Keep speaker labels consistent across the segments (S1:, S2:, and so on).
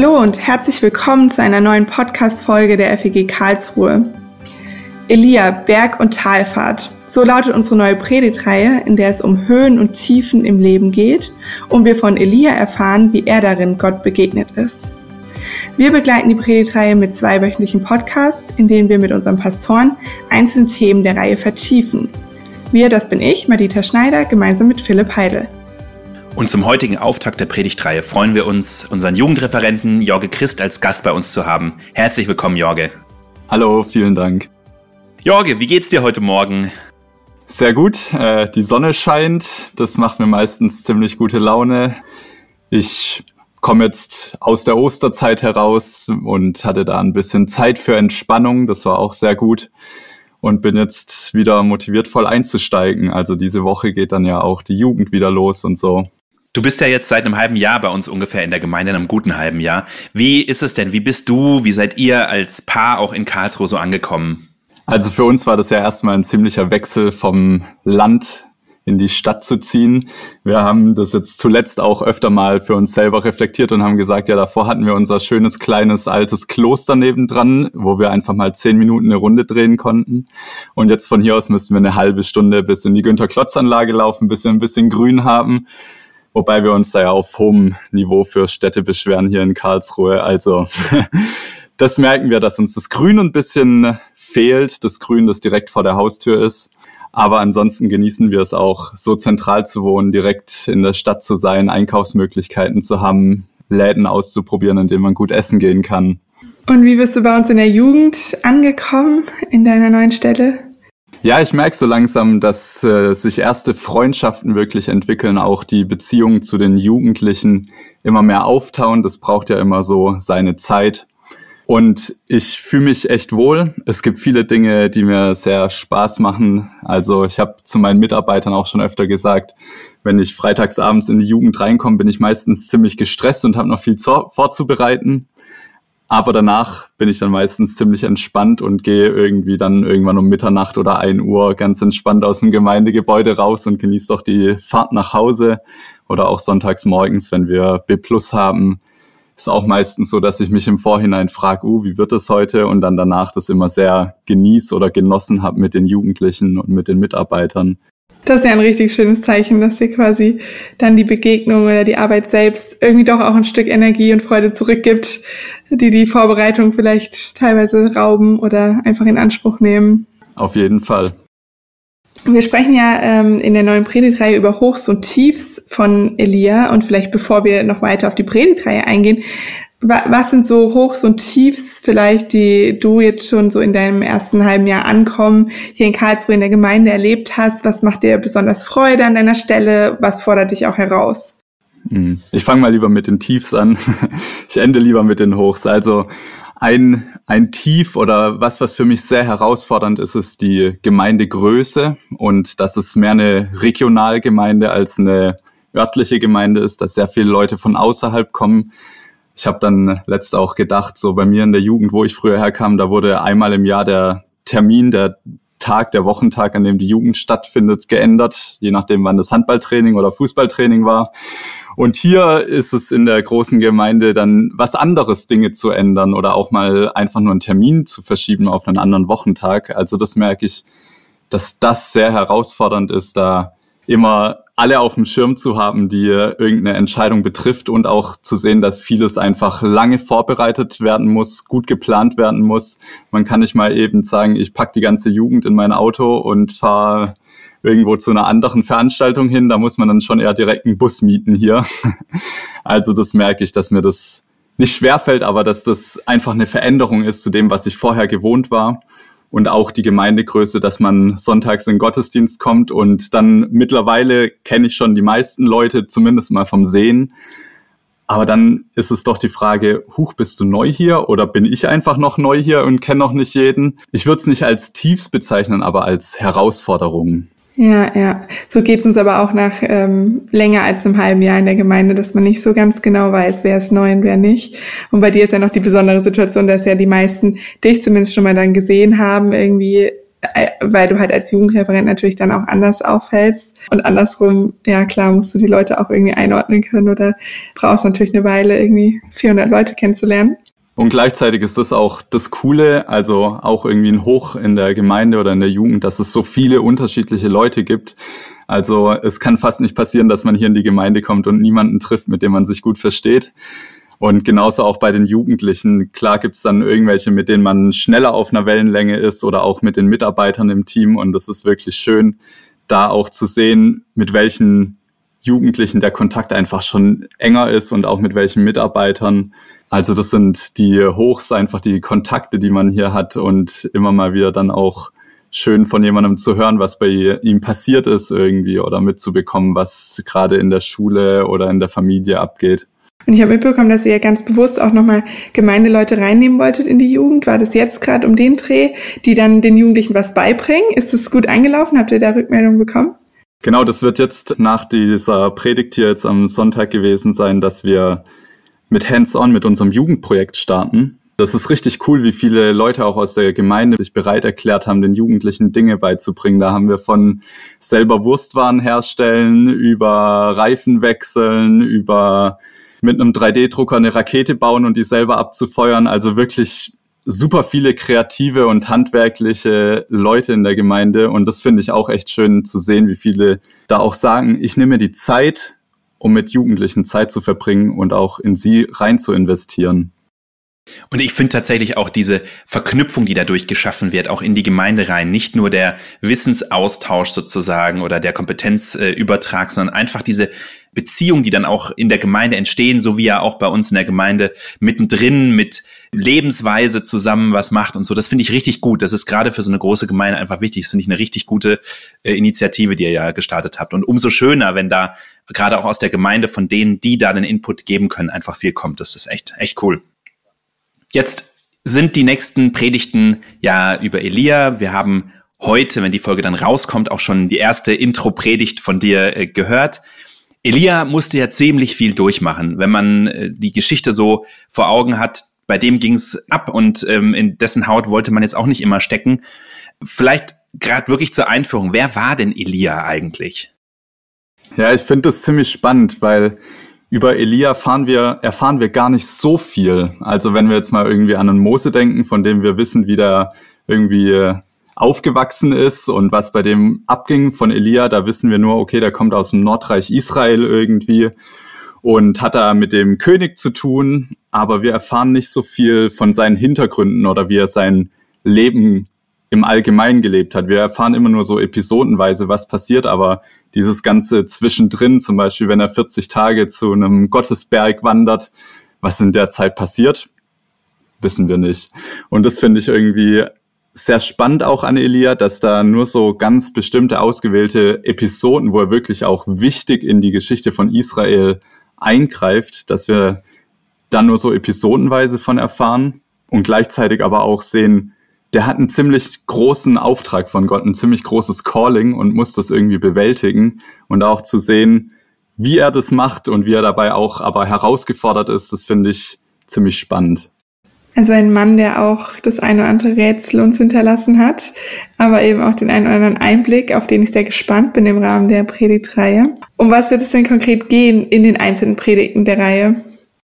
S1: Hallo und herzlich willkommen zu einer neuen Podcast-Folge der FEG Karlsruhe. Elia, Berg- und Talfahrt. So lautet unsere neue Predigtreihe, in der es um Höhen und Tiefen im Leben geht und wir von Elia erfahren, wie er darin Gott begegnet ist. Wir begleiten die Predigtreihe mit zwei wöchentlichen Podcasts, in denen wir mit unseren Pastoren einzelne Themen der Reihe vertiefen. Wir, das bin ich, Madita Schneider, gemeinsam mit Philipp Heidel.
S2: Und zum heutigen Auftakt der Predigtreihe freuen wir uns, unseren Jugendreferenten Jorge Christ als Gast bei uns zu haben. Herzlich willkommen, Jorge.
S3: Hallo, vielen Dank.
S2: Jorge, wie geht's dir heute Morgen?
S3: Sehr gut. Äh, die Sonne scheint. Das macht mir meistens ziemlich gute Laune. Ich komme jetzt aus der Osterzeit heraus und hatte da ein bisschen Zeit für Entspannung. Das war auch sehr gut. Und bin jetzt wieder motiviert voll einzusteigen. Also diese Woche geht dann ja auch die Jugend wieder los und so.
S2: Du bist ja jetzt seit einem halben Jahr bei uns ungefähr in der Gemeinde, in einem guten halben Jahr. Wie ist es denn? Wie bist du, wie seid ihr als Paar auch in Karlsruhe so angekommen?
S3: Also für uns war das ja erstmal ein ziemlicher Wechsel vom Land in die Stadt zu ziehen. Wir haben das jetzt zuletzt auch öfter mal für uns selber reflektiert und haben gesagt, ja, davor hatten wir unser schönes, kleines, altes Kloster nebendran, wo wir einfach mal zehn Minuten eine Runde drehen konnten. Und jetzt von hier aus müssten wir eine halbe Stunde bis in die Günter-Klotz-Anlage laufen, bis wir ein bisschen Grün haben. Wobei wir uns da ja auf hohem Niveau für Städte beschweren hier in Karlsruhe. Also das merken wir, dass uns das Grün ein bisschen fehlt. Das Grün, das direkt vor der Haustür ist. Aber ansonsten genießen wir es auch, so zentral zu wohnen, direkt in der Stadt zu sein, Einkaufsmöglichkeiten zu haben, Läden auszuprobieren, in denen man gut essen gehen kann.
S1: Und wie bist du bei uns in der Jugend angekommen, in deiner neuen Stelle?
S3: Ja, ich merke so langsam, dass äh, sich erste Freundschaften wirklich entwickeln, auch die Beziehungen zu den Jugendlichen immer mehr auftauen. Das braucht ja immer so seine Zeit. Und ich fühle mich echt wohl. Es gibt viele Dinge, die mir sehr Spaß machen. Also ich habe zu meinen Mitarbeitern auch schon öfter gesagt, wenn ich freitagsabends in die Jugend reinkomme, bin ich meistens ziemlich gestresst und habe noch viel vorzubereiten. Aber danach bin ich dann meistens ziemlich entspannt und gehe irgendwie dann irgendwann um Mitternacht oder ein Uhr ganz entspannt aus dem Gemeindegebäude raus und genieße doch die Fahrt nach Hause oder auch sonntags morgens, wenn wir B Plus haben. Ist auch meistens so, dass ich mich im Vorhinein frage, uh, wie wird es heute? Und dann danach das immer sehr genieß oder genossen habe mit den Jugendlichen und mit den Mitarbeitern.
S1: Das ist ja ein richtig schönes Zeichen, dass dir quasi dann die Begegnung oder die Arbeit selbst irgendwie doch auch ein Stück Energie und Freude zurückgibt, die die Vorbereitung vielleicht teilweise rauben oder einfach in Anspruch nehmen.
S3: Auf jeden Fall.
S1: Wir sprechen ja ähm, in der neuen Predigtreihe über Hochs und Tiefs von Elia und vielleicht bevor wir noch weiter auf die Predigtreihe eingehen, was sind so Hochs und Tiefs vielleicht, die du jetzt schon so in deinem ersten halben Jahr ankommen, hier in Karlsruhe in der Gemeinde erlebt hast? Was macht dir besonders Freude an deiner Stelle? Was fordert dich auch heraus?
S3: Hm, ich fange mal lieber mit den Tiefs an. Ich ende lieber mit den Hochs. Also ein, ein Tief oder was, was für mich sehr herausfordernd ist, ist die Gemeindegröße und dass es mehr eine Regionalgemeinde als eine örtliche Gemeinde ist, dass sehr viele Leute von außerhalb kommen ich habe dann letzt auch gedacht, so bei mir in der Jugend, wo ich früher herkam, da wurde einmal im Jahr der Termin, der Tag, der Wochentag, an dem die Jugend stattfindet, geändert, je nachdem, wann das Handballtraining oder Fußballtraining war. Und hier ist es in der großen Gemeinde dann was anderes, Dinge zu ändern oder auch mal einfach nur einen Termin zu verschieben auf einen anderen Wochentag. Also das merke ich, dass das sehr herausfordernd ist, da immer alle auf dem Schirm zu haben, die irgendeine Entscheidung betrifft und auch zu sehen, dass vieles einfach lange vorbereitet werden muss, gut geplant werden muss. Man kann nicht mal eben sagen, ich pack die ganze Jugend in mein Auto und fahre irgendwo zu einer anderen Veranstaltung hin. Da muss man dann schon eher direkt einen Bus mieten hier. Also das merke ich, dass mir das nicht schwerfällt, aber dass das einfach eine Veränderung ist zu dem, was ich vorher gewohnt war und auch die Gemeindegröße, dass man sonntags in den Gottesdienst kommt und dann mittlerweile kenne ich schon die meisten Leute, zumindest mal vom Sehen. Aber dann ist es doch die Frage, huch, bist du neu hier oder bin ich einfach noch neu hier und kenne noch nicht jeden? Ich würde es nicht als Tiefs bezeichnen, aber als Herausforderung.
S1: Ja, ja. So geht's uns aber auch nach ähm, länger als einem halben Jahr in der Gemeinde, dass man nicht so ganz genau weiß, wer ist neu und wer nicht. Und bei dir ist ja noch die besondere Situation, dass ja die meisten dich zumindest schon mal dann gesehen haben, irgendwie äh, weil du halt als Jugendreferent natürlich dann auch anders auffällst. Und andersrum, ja klar, musst du die Leute auch irgendwie einordnen können oder brauchst natürlich eine Weile, irgendwie 400 Leute kennenzulernen.
S3: Und gleichzeitig ist das auch das Coole, also auch irgendwie ein Hoch in der Gemeinde oder in der Jugend, dass es so viele unterschiedliche Leute gibt. Also es kann fast nicht passieren, dass man hier in die Gemeinde kommt und niemanden trifft, mit dem man sich gut versteht. Und genauso auch bei den Jugendlichen. Klar gibt's dann irgendwelche, mit denen man schneller auf einer Wellenlänge ist oder auch mit den Mitarbeitern im Team. Und das ist wirklich schön, da auch zu sehen, mit welchen Jugendlichen der Kontakt einfach schon enger ist und auch mit welchen Mitarbeitern. Also das sind die Hochs, einfach die Kontakte, die man hier hat und immer mal wieder dann auch schön von jemandem zu hören, was bei ihm passiert ist irgendwie oder mitzubekommen, was gerade in der Schule oder in der Familie abgeht.
S1: Und ich habe mitbekommen, dass ihr ja ganz bewusst auch nochmal Gemeindeleute reinnehmen wolltet in die Jugend. War das jetzt gerade um den Dreh, die dann den Jugendlichen was beibringen? Ist es gut eingelaufen? Habt ihr da Rückmeldungen bekommen?
S3: Genau, das wird jetzt nach dieser Predigt hier jetzt am Sonntag gewesen sein, dass wir mit Hands-on mit unserem Jugendprojekt starten. Das ist richtig cool, wie viele Leute auch aus der Gemeinde sich bereit erklärt haben, den Jugendlichen Dinge beizubringen. Da haben wir von selber Wurstwaren herstellen, über Reifen wechseln, über mit einem 3D-Drucker eine Rakete bauen und die selber abzufeuern. Also wirklich super viele kreative und handwerkliche Leute in der Gemeinde. Und das finde ich auch echt schön zu sehen, wie viele da auch sagen, ich nehme die Zeit, um mit Jugendlichen Zeit zu verbringen und auch in sie rein zu investieren.
S2: Und ich finde tatsächlich auch diese Verknüpfung, die dadurch geschaffen wird, auch in die Gemeinde rein, nicht nur der Wissensaustausch sozusagen oder der Kompetenzübertrag, sondern einfach diese Beziehungen, die dann auch in der Gemeinde entstehen, so wie ja auch bei uns in der Gemeinde mittendrin mit Lebensweise zusammen was macht und so. Das finde ich richtig gut. Das ist gerade für so eine große Gemeinde einfach wichtig. Das finde ich eine richtig gute äh, Initiative, die ihr ja gestartet habt. Und umso schöner, wenn da gerade auch aus der Gemeinde von denen, die da den Input geben können, einfach viel kommt. Das ist echt, echt cool. Jetzt sind die nächsten Predigten ja über Elia. Wir haben heute, wenn die Folge dann rauskommt, auch schon die erste Intro-Predigt von dir äh, gehört. Elia musste ja ziemlich viel durchmachen. Wenn man äh, die Geschichte so vor Augen hat, bei dem ging's ab und ähm, in dessen Haut wollte man jetzt auch nicht immer stecken. Vielleicht gerade wirklich zur Einführung, wer war denn Elia eigentlich?
S3: Ja, ich finde das ziemlich spannend, weil über Elia erfahren wir, erfahren wir gar nicht so viel. Also wenn wir jetzt mal irgendwie an einen Mose denken, von dem wir wissen, wie der irgendwie äh, aufgewachsen ist und was bei dem abging von Elia, da wissen wir nur, okay, der kommt aus dem Nordreich Israel irgendwie und hat da mit dem König zu tun, aber wir erfahren nicht so viel von seinen Hintergründen oder wie er sein Leben im Allgemeinen gelebt hat. Wir erfahren immer nur so episodenweise, was passiert, aber dieses ganze zwischendrin, zum Beispiel, wenn er 40 Tage zu einem Gottesberg wandert, was in der Zeit passiert, wissen wir nicht. Und das finde ich irgendwie sehr spannend auch an Elia, dass da nur so ganz bestimmte ausgewählte Episoden, wo er wirklich auch wichtig in die Geschichte von Israel eingreift, dass wir dann nur so episodenweise von erfahren und gleichzeitig aber auch sehen, der hat einen ziemlich großen Auftrag von Gott, ein ziemlich großes Calling und muss das irgendwie bewältigen und auch zu sehen, wie er das macht und wie er dabei auch aber herausgefordert ist, das finde ich ziemlich spannend.
S1: Also ein Mann, der auch das eine oder andere Rätsel uns hinterlassen hat, aber eben auch den einen oder anderen Einblick, auf den ich sehr gespannt bin im Rahmen der Predigtreihe. Um was wird es denn konkret gehen in den einzelnen Predigten der Reihe?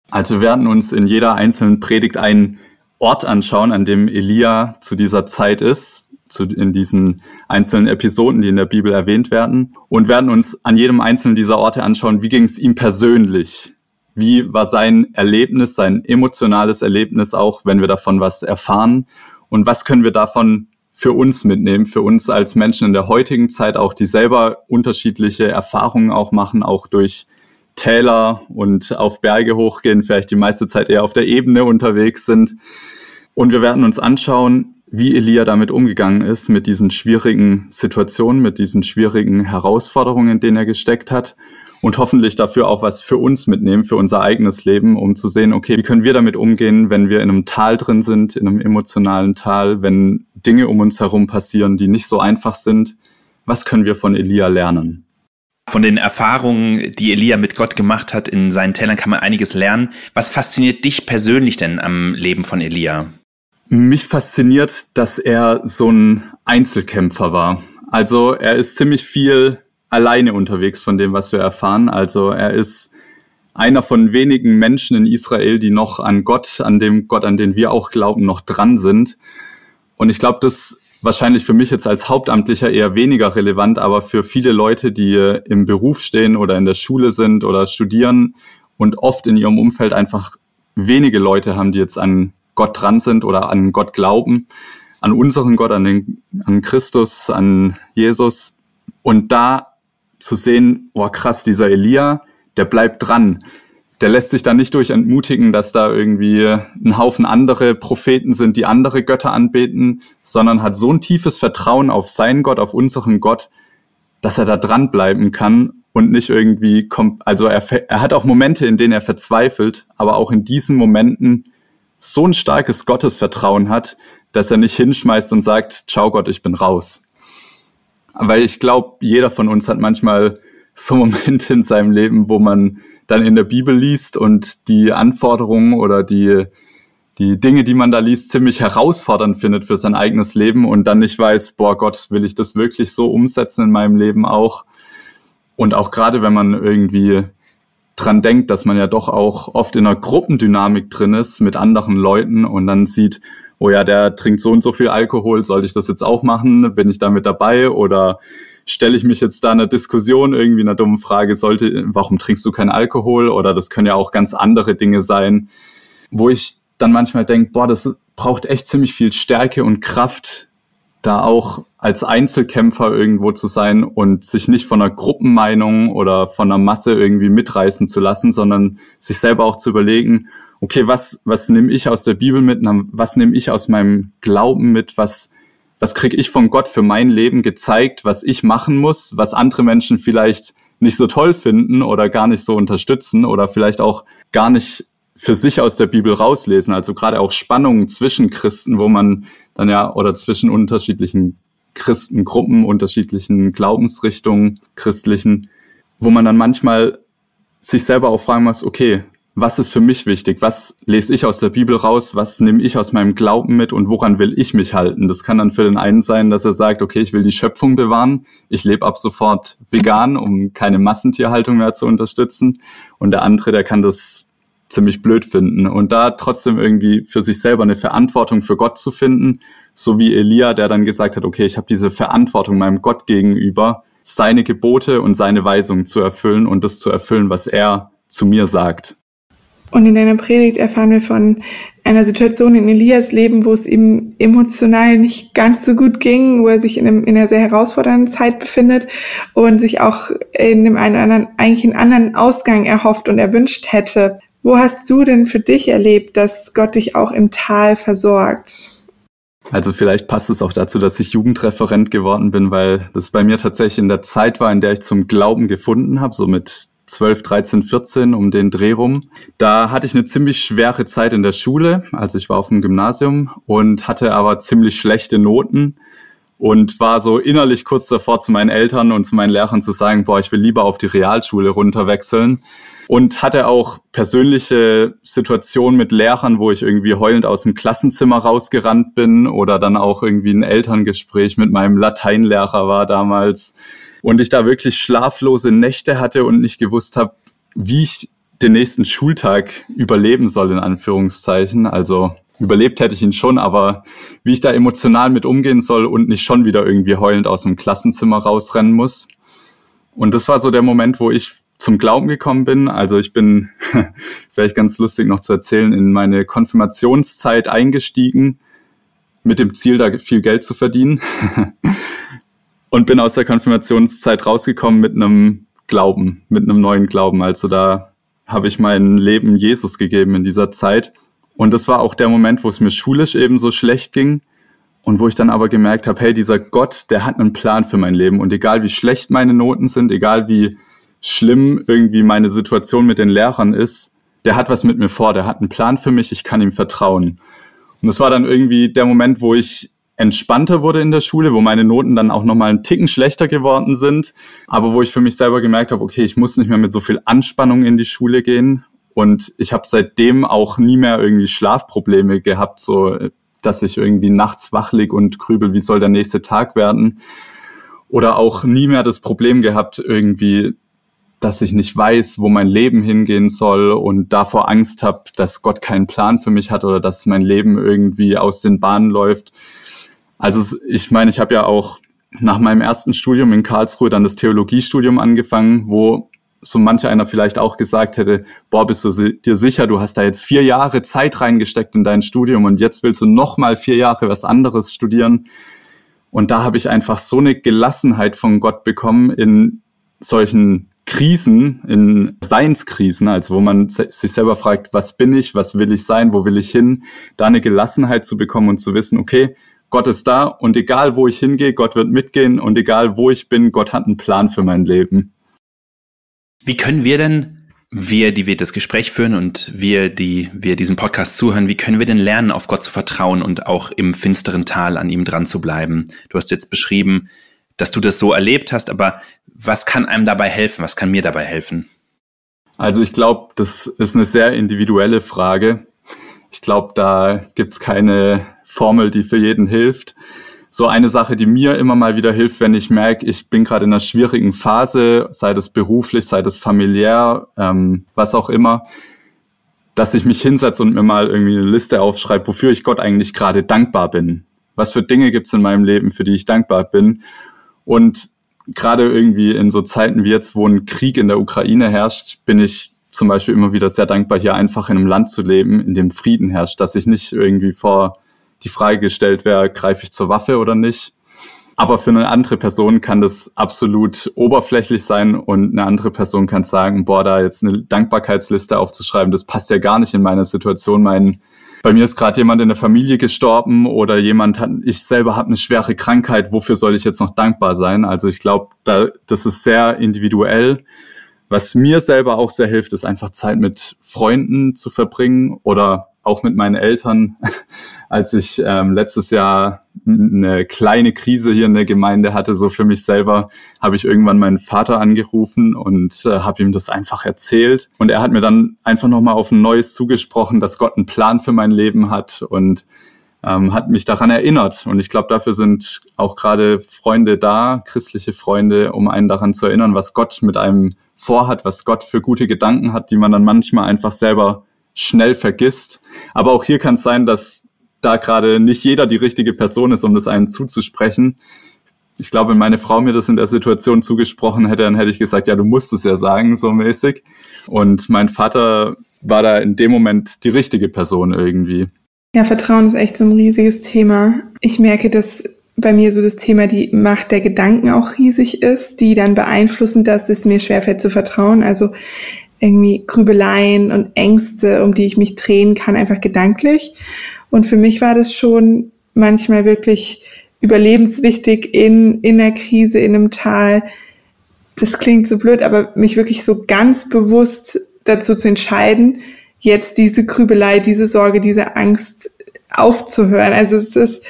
S3: Also wir werden uns in jeder einzelnen Predigt einen Ort anschauen, an dem Elia zu dieser Zeit ist, zu, in diesen einzelnen Episoden, die in der Bibel erwähnt werden, und werden uns an jedem einzelnen dieser Orte anschauen, wie ging es ihm persönlich wie war sein Erlebnis, sein emotionales Erlebnis auch, wenn wir davon was erfahren? Und was können wir davon für uns mitnehmen, für uns als Menschen in der heutigen Zeit auch, die selber unterschiedliche Erfahrungen auch machen, auch durch Täler und auf Berge hochgehen, vielleicht die meiste Zeit eher auf der Ebene unterwegs sind. Und wir werden uns anschauen, wie Elia damit umgegangen ist, mit diesen schwierigen Situationen, mit diesen schwierigen Herausforderungen, in denen er gesteckt hat und hoffentlich dafür auch was für uns mitnehmen, für unser eigenes Leben, um zu sehen, okay, wie können wir damit umgehen, wenn wir in einem Tal drin sind, in einem emotionalen Tal, wenn Dinge um uns herum passieren, die nicht so einfach sind. Was können wir von Elia lernen?
S2: Von den Erfahrungen, die Elia mit Gott gemacht hat in seinen Tälern, kann man einiges lernen. Was fasziniert dich persönlich denn am Leben von Elia?
S3: Mich fasziniert, dass er so ein Einzelkämpfer war. Also er ist ziemlich viel alleine unterwegs von dem, was wir erfahren. Also er ist einer von wenigen Menschen in Israel, die noch an Gott, an dem Gott, an den wir auch glauben, noch dran sind. Und ich glaube, das wahrscheinlich für mich jetzt als Hauptamtlicher eher weniger relevant, aber für viele Leute, die im Beruf stehen oder in der Schule sind oder studieren und oft in ihrem Umfeld einfach wenige Leute haben, die jetzt an Gott dran sind oder an Gott glauben, an unseren Gott, an, den, an Christus, an Jesus. Und da zu sehen, oh krass, dieser Elia, der bleibt dran. Der lässt sich da nicht durch entmutigen, dass da irgendwie ein Haufen andere Propheten sind, die andere Götter anbeten, sondern hat so ein tiefes Vertrauen auf seinen Gott, auf unseren Gott, dass er da dranbleiben kann und nicht irgendwie kommt, also er, er hat auch Momente, in denen er verzweifelt, aber auch in diesen Momenten so ein starkes Gottesvertrauen hat, dass er nicht hinschmeißt und sagt, ciao Gott, ich bin raus. Weil ich glaube, jeder von uns hat manchmal so Momente in seinem Leben, wo man dann in der Bibel liest und die Anforderungen oder die, die Dinge, die man da liest, ziemlich herausfordernd findet für sein eigenes Leben und dann nicht weiß, boah Gott, will ich das wirklich so umsetzen in meinem Leben auch? Und auch gerade wenn man irgendwie dran denkt, dass man ja doch auch oft in einer Gruppendynamik drin ist mit anderen Leuten und dann sieht, oh ja, der trinkt so und so viel Alkohol, sollte ich das jetzt auch machen? Bin ich damit dabei? Oder stelle ich mich jetzt da einer Diskussion irgendwie einer dummen Frage, sollte, warum trinkst du keinen Alkohol? Oder das können ja auch ganz andere Dinge sein, wo ich dann manchmal denke, boah, das braucht echt ziemlich viel Stärke und Kraft, da auch als Einzelkämpfer irgendwo zu sein und sich nicht von einer Gruppenmeinung oder von einer Masse irgendwie mitreißen zu lassen, sondern sich selber auch zu überlegen, okay, was, was nehme ich aus der Bibel mit, was nehme ich aus meinem Glauben mit, was, was kriege ich von Gott für mein Leben gezeigt, was ich machen muss, was andere Menschen vielleicht nicht so toll finden oder gar nicht so unterstützen oder vielleicht auch gar nicht für sich aus der Bibel rauslesen. Also gerade auch Spannungen zwischen Christen, wo man dann ja, oder zwischen unterschiedlichen Christengruppen, unterschiedlichen Glaubensrichtungen, christlichen, wo man dann manchmal sich selber auch fragen muss, okay, was ist für mich wichtig? Was lese ich aus der Bibel raus? Was nehme ich aus meinem Glauben mit und woran will ich mich halten? Das kann dann für den einen sein, dass er sagt, okay, ich will die Schöpfung bewahren. Ich lebe ab sofort vegan, um keine Massentierhaltung mehr zu unterstützen. Und der andere, der kann das ziemlich blöd finden. Und da trotzdem irgendwie für sich selber eine Verantwortung für Gott zu finden, so wie Elia, der dann gesagt hat, okay, ich habe diese Verantwortung meinem Gott gegenüber, seine Gebote und seine Weisungen zu erfüllen und das zu erfüllen, was er zu mir sagt.
S1: Und in deiner Predigt erfahren wir von einer Situation in Elias Leben, wo es ihm emotional nicht ganz so gut ging, wo er sich in, einem, in einer sehr herausfordernden Zeit befindet und sich auch in dem einen oder anderen eigentlich einen anderen Ausgang erhofft und erwünscht hätte. Wo hast du denn für dich erlebt, dass Gott dich auch im Tal versorgt?
S3: Also vielleicht passt es auch dazu, dass ich Jugendreferent geworden bin, weil das bei mir tatsächlich in der Zeit war, in der ich zum Glauben gefunden habe, so mit 12, 13, 14 um den Dreh rum. Da hatte ich eine ziemlich schwere Zeit in der Schule, also ich war auf dem Gymnasium und hatte aber ziemlich schlechte Noten und war so innerlich kurz davor zu meinen Eltern und zu meinen Lehrern zu sagen, boah, ich will lieber auf die Realschule runterwechseln und hatte auch persönliche Situationen mit Lehrern, wo ich irgendwie heulend aus dem Klassenzimmer rausgerannt bin oder dann auch irgendwie ein Elterngespräch mit meinem Lateinlehrer war damals und ich da wirklich schlaflose Nächte hatte und nicht gewusst habe, wie ich den nächsten Schultag überleben soll, in Anführungszeichen. Also überlebt hätte ich ihn schon, aber wie ich da emotional mit umgehen soll und nicht schon wieder irgendwie heulend aus dem Klassenzimmer rausrennen muss. Und das war so der Moment, wo ich zum Glauben gekommen bin. Also ich bin, vielleicht ganz lustig noch zu erzählen, in meine Konfirmationszeit eingestiegen mit dem Ziel, da viel Geld zu verdienen. und bin aus der Konfirmationszeit rausgekommen mit einem Glauben, mit einem neuen Glauben. Also da habe ich mein Leben Jesus gegeben in dieser Zeit. Und das war auch der Moment, wo es mir schulisch eben so schlecht ging und wo ich dann aber gemerkt habe, hey, dieser Gott, der hat einen Plan für mein Leben. Und egal wie schlecht meine Noten sind, egal wie schlimm irgendwie meine Situation mit den Lehrern ist, der hat was mit mir vor, der hat einen Plan für mich, ich kann ihm vertrauen. Und das war dann irgendwie der Moment, wo ich entspannter wurde in der Schule, wo meine Noten dann auch nochmal einen Ticken schlechter geworden sind, aber wo ich für mich selber gemerkt habe, okay, ich muss nicht mehr mit so viel Anspannung in die Schule gehen und ich habe seitdem auch nie mehr irgendwie Schlafprobleme gehabt, so dass ich irgendwie nachts wach lieg und grübel, wie soll der nächste Tag werden. Oder auch nie mehr das Problem gehabt, irgendwie, dass ich nicht weiß, wo mein Leben hingehen soll und davor Angst habe, dass Gott keinen Plan für mich hat oder dass mein Leben irgendwie aus den Bahnen läuft. Also ich meine, ich habe ja auch nach meinem ersten Studium in Karlsruhe dann das Theologiestudium angefangen, wo so mancher einer vielleicht auch gesagt hätte, boah, bist du dir sicher, du hast da jetzt vier Jahre Zeit reingesteckt in dein Studium und jetzt willst du noch mal vier Jahre was anderes studieren. Und da habe ich einfach so eine Gelassenheit von Gott bekommen in solchen Krisen, in Seinskrisen, also wo man sich selber fragt, was bin ich, was will ich sein, wo will ich hin, da eine Gelassenheit zu bekommen und zu wissen, okay, Gott ist da und egal wo ich hingehe, Gott wird mitgehen und egal wo ich bin, Gott hat einen Plan für mein Leben.
S2: Wie können wir denn, wir, die wir das Gespräch führen und wir, die wir diesen Podcast zuhören, wie können wir denn lernen, auf Gott zu vertrauen und auch im finsteren Tal an ihm dran zu bleiben? Du hast jetzt beschrieben, dass du das so erlebt hast, aber was kann einem dabei helfen? Was kann mir dabei helfen?
S3: Also ich glaube, das ist eine sehr individuelle Frage. Ich glaube, da gibt's keine Formel, die für jeden hilft. So eine Sache, die mir immer mal wieder hilft, wenn ich merke, ich bin gerade in einer schwierigen Phase, sei das beruflich, sei das familiär, ähm, was auch immer, dass ich mich hinsetze und mir mal irgendwie eine Liste aufschreibe, wofür ich Gott eigentlich gerade dankbar bin. Was für Dinge gibt's in meinem Leben, für die ich dankbar bin. Und gerade irgendwie in so Zeiten wie jetzt, wo ein Krieg in der Ukraine herrscht, bin ich zum Beispiel immer wieder sehr dankbar, hier einfach in einem Land zu leben, in dem Frieden herrscht, dass ich nicht irgendwie vor die Frage gestellt wäre, greife ich zur Waffe oder nicht. Aber für eine andere Person kann das absolut oberflächlich sein und eine andere Person kann sagen, boah, da jetzt eine Dankbarkeitsliste aufzuschreiben, das passt ja gar nicht in meine Situation. Mein, bei mir ist gerade jemand in der Familie gestorben oder jemand hat, ich selber habe eine schwere Krankheit, wofür soll ich jetzt noch dankbar sein? Also ich glaube, da, das ist sehr individuell. Was mir selber auch sehr hilft, ist einfach Zeit mit Freunden zu verbringen oder auch mit meinen Eltern, als ich ähm, letztes Jahr eine kleine Krise hier in der Gemeinde hatte, so für mich selber, habe ich irgendwann meinen Vater angerufen und äh, habe ihm das einfach erzählt. Und er hat mir dann einfach nochmal auf ein Neues zugesprochen, dass Gott einen Plan für mein Leben hat und ähm, hat mich daran erinnert. Und ich glaube, dafür sind auch gerade Freunde da, christliche Freunde, um einen daran zu erinnern, was Gott mit einem vorhat, was Gott für gute Gedanken hat, die man dann manchmal einfach selber schnell vergisst. Aber auch hier kann es sein, dass da gerade nicht jeder die richtige Person ist, um das einen zuzusprechen. Ich glaube, wenn meine Frau mir das in der Situation zugesprochen hätte, dann hätte ich gesagt, ja, du musst es ja sagen, so mäßig. Und mein Vater war da in dem Moment die richtige Person irgendwie.
S1: Ja, Vertrauen ist echt so ein riesiges Thema. Ich merke, dass bei mir so das Thema die Macht der Gedanken auch riesig ist, die dann beeinflussen, dass es mir schwerfällt zu vertrauen. Also irgendwie Grübeleien und Ängste, um die ich mich drehen kann, einfach gedanklich. Und für mich war das schon manchmal wirklich überlebenswichtig in, in der Krise, in einem Tal. Das klingt so blöd, aber mich wirklich so ganz bewusst dazu zu entscheiden, jetzt diese Grübelei, diese Sorge, diese Angst aufzuhören. Also es ist,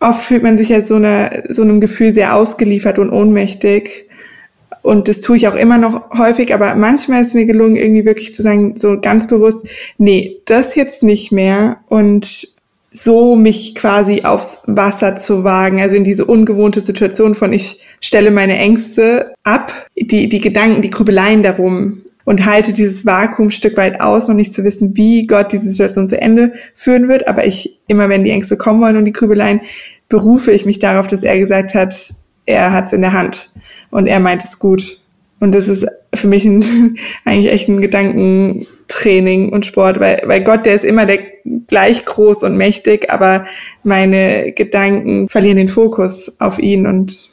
S1: oft fühlt man sich ja so, eine, so einem Gefühl sehr ausgeliefert und ohnmächtig. Und das tue ich auch immer noch häufig, aber manchmal ist mir gelungen, irgendwie wirklich zu sagen, so ganz bewusst, nee, das jetzt nicht mehr. Und so mich quasi aufs Wasser zu wagen, also in diese ungewohnte Situation von ich stelle meine Ängste ab, die, die Gedanken, die Grübeleien darum und halte dieses Vakuum Stück weit aus, noch nicht zu wissen, wie Gott diese Situation zu Ende führen wird. Aber ich, immer wenn die Ängste kommen wollen und die Grübeleien, berufe ich mich darauf, dass er gesagt hat, er hat es in der Hand und er meint es gut. Und das ist für mich ein, eigentlich echt ein Gedankentraining und Sport, weil, weil Gott, der ist immer der gleich groß und mächtig, aber meine Gedanken verlieren den Fokus auf ihn und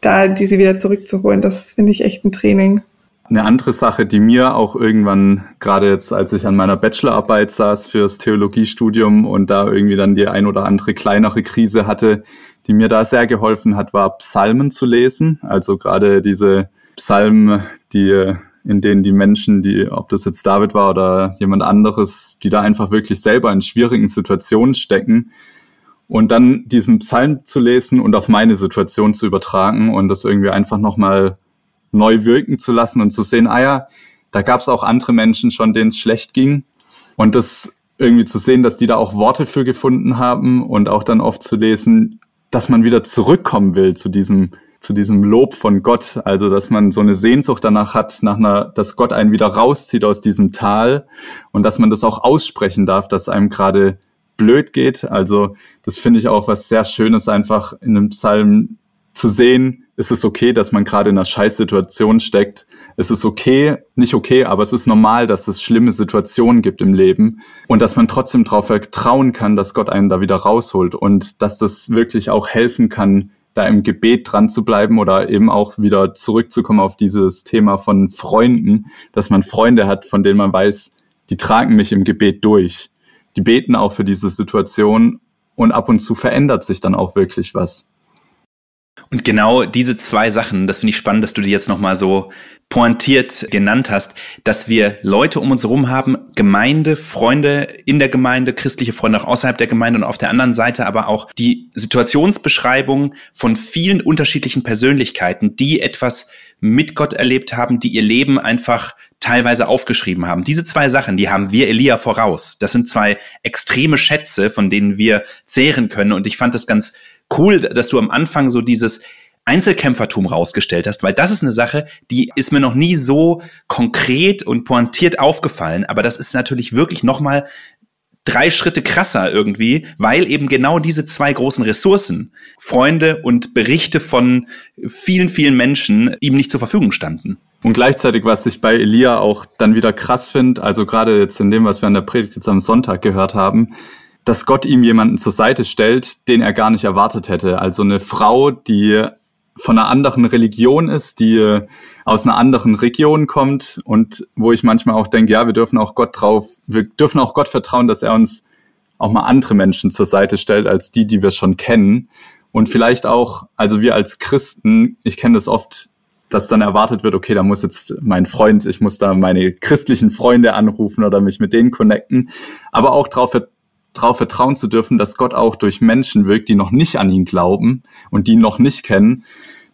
S1: da diese wieder zurückzuholen, das finde ich echt ein Training.
S3: Eine andere Sache, die mir auch irgendwann, gerade jetzt, als ich an meiner Bachelorarbeit saß fürs Theologiestudium und da irgendwie dann die ein oder andere kleinere Krise hatte, die mir da sehr geholfen hat, war Psalmen zu lesen. Also gerade diese Psalmen, die in denen die Menschen, die, ob das jetzt David war oder jemand anderes, die da einfach wirklich selber in schwierigen Situationen stecken und dann diesen Psalm zu lesen und auf meine Situation zu übertragen und das irgendwie einfach nochmal neu wirken zu lassen und zu sehen, ah ja, da gab es auch andere Menschen schon, denen es schlecht ging. Und das irgendwie zu sehen, dass die da auch Worte für gefunden haben und auch dann oft zu lesen, dass man wieder zurückkommen will zu diesem zu diesem Lob von Gott, also dass man so eine Sehnsucht danach hat, nach einer, dass Gott einen wieder rauszieht aus diesem Tal und dass man das auch aussprechen darf, dass einem gerade blöd geht. Also das finde ich auch was sehr Schönes, einfach in einem Psalm zu sehen, ist es okay, dass man gerade in einer Scheißsituation steckt. Es ist okay, nicht okay, aber es ist normal, dass es schlimme Situationen gibt im Leben und dass man trotzdem darauf vertrauen kann, dass Gott einen da wieder rausholt und dass das wirklich auch helfen kann, da im Gebet dran zu bleiben oder eben auch wieder zurückzukommen auf dieses Thema von Freunden, dass man Freunde hat, von denen man weiß, die tragen mich im Gebet durch. Die beten auch für diese Situation und ab und zu verändert sich dann auch wirklich was.
S2: Und genau diese zwei Sachen, das finde ich spannend, dass du die jetzt nochmal so pointiert genannt hast, dass wir Leute um uns herum haben, Gemeinde, Freunde in der Gemeinde, christliche Freunde auch außerhalb der Gemeinde und auf der anderen Seite aber auch die Situationsbeschreibung von vielen unterschiedlichen Persönlichkeiten, die etwas mit Gott erlebt haben, die ihr Leben einfach teilweise aufgeschrieben haben. Diese zwei Sachen, die haben wir Elia voraus. Das sind zwei extreme Schätze, von denen wir zehren können. Und ich fand es ganz cool, dass du am Anfang so dieses Einzelkämpfertum rausgestellt hast, weil das ist eine Sache, die ist mir noch nie so konkret und pointiert aufgefallen, aber das ist natürlich wirklich nochmal drei Schritte krasser irgendwie, weil eben genau diese zwei großen Ressourcen, Freunde und Berichte von vielen, vielen Menschen ihm nicht zur Verfügung standen.
S3: Und gleichzeitig, was ich bei Elia auch dann wieder krass finde, also gerade jetzt in dem, was wir an der Predigt jetzt am Sonntag gehört haben, dass Gott ihm jemanden zur Seite stellt, den er gar nicht erwartet hätte. Also eine Frau, die von einer anderen Religion ist, die aus einer anderen Region kommt und wo ich manchmal auch denke, ja, wir dürfen auch Gott drauf, wir dürfen auch Gott vertrauen, dass er uns auch mal andere Menschen zur Seite stellt als die, die wir schon kennen. Und vielleicht auch, also wir als Christen, ich kenne das oft, dass dann erwartet wird, okay, da muss jetzt mein Freund, ich muss da meine christlichen Freunde anrufen oder mich mit denen connecten, aber auch darauf darauf vertrauen zu dürfen, dass Gott auch durch Menschen wirkt, die noch nicht an ihn glauben und die ihn noch nicht kennen,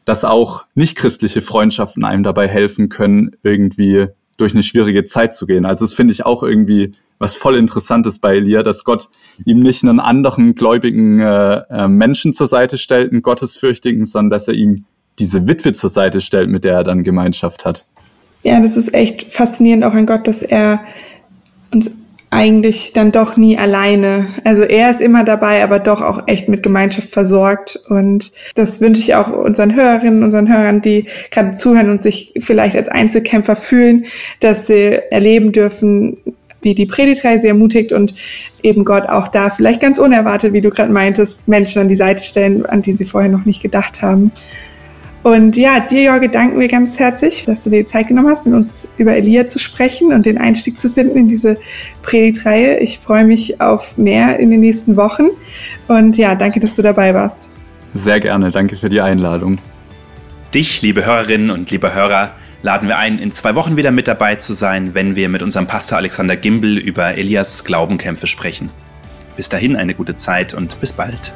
S3: dass auch nichtchristliche Freundschaften einem dabei helfen können, irgendwie durch eine schwierige Zeit zu gehen. Also das finde ich auch irgendwie was voll Interessantes bei Elia, dass Gott ihm nicht einen anderen gläubigen äh, äh, Menschen zur Seite stellt, einen Gottesfürchtigen, sondern dass er ihm diese Witwe zur Seite stellt, mit der er dann Gemeinschaft hat.
S1: Ja, das ist echt faszinierend auch an Gott, dass er uns eigentlich dann doch nie alleine. Also er ist immer dabei, aber doch auch echt mit Gemeinschaft versorgt. Und das wünsche ich auch unseren Hörerinnen, unseren Hörern, die gerade zuhören und sich vielleicht als Einzelkämpfer fühlen, dass sie erleben dürfen, wie die Predigtreihe sie ermutigt und eben Gott auch da vielleicht ganz unerwartet, wie du gerade meintest, Menschen an die Seite stellen, an die sie vorher noch nicht gedacht haben. Und ja, dir, Jorge, danken wir ganz herzlich, dass du dir die Zeit genommen hast, mit uns über Elia zu sprechen und den Einstieg zu finden in diese Predigtreihe. Ich freue mich auf mehr in den nächsten Wochen. Und ja, danke, dass du dabei warst.
S3: Sehr gerne. Danke für die Einladung.
S2: Dich, liebe Hörerinnen und liebe Hörer, laden wir ein, in zwei Wochen wieder mit dabei zu sein, wenn wir mit unserem Pastor Alexander Gimbel über Elias Glaubenkämpfe sprechen. Bis dahin eine gute Zeit und bis bald.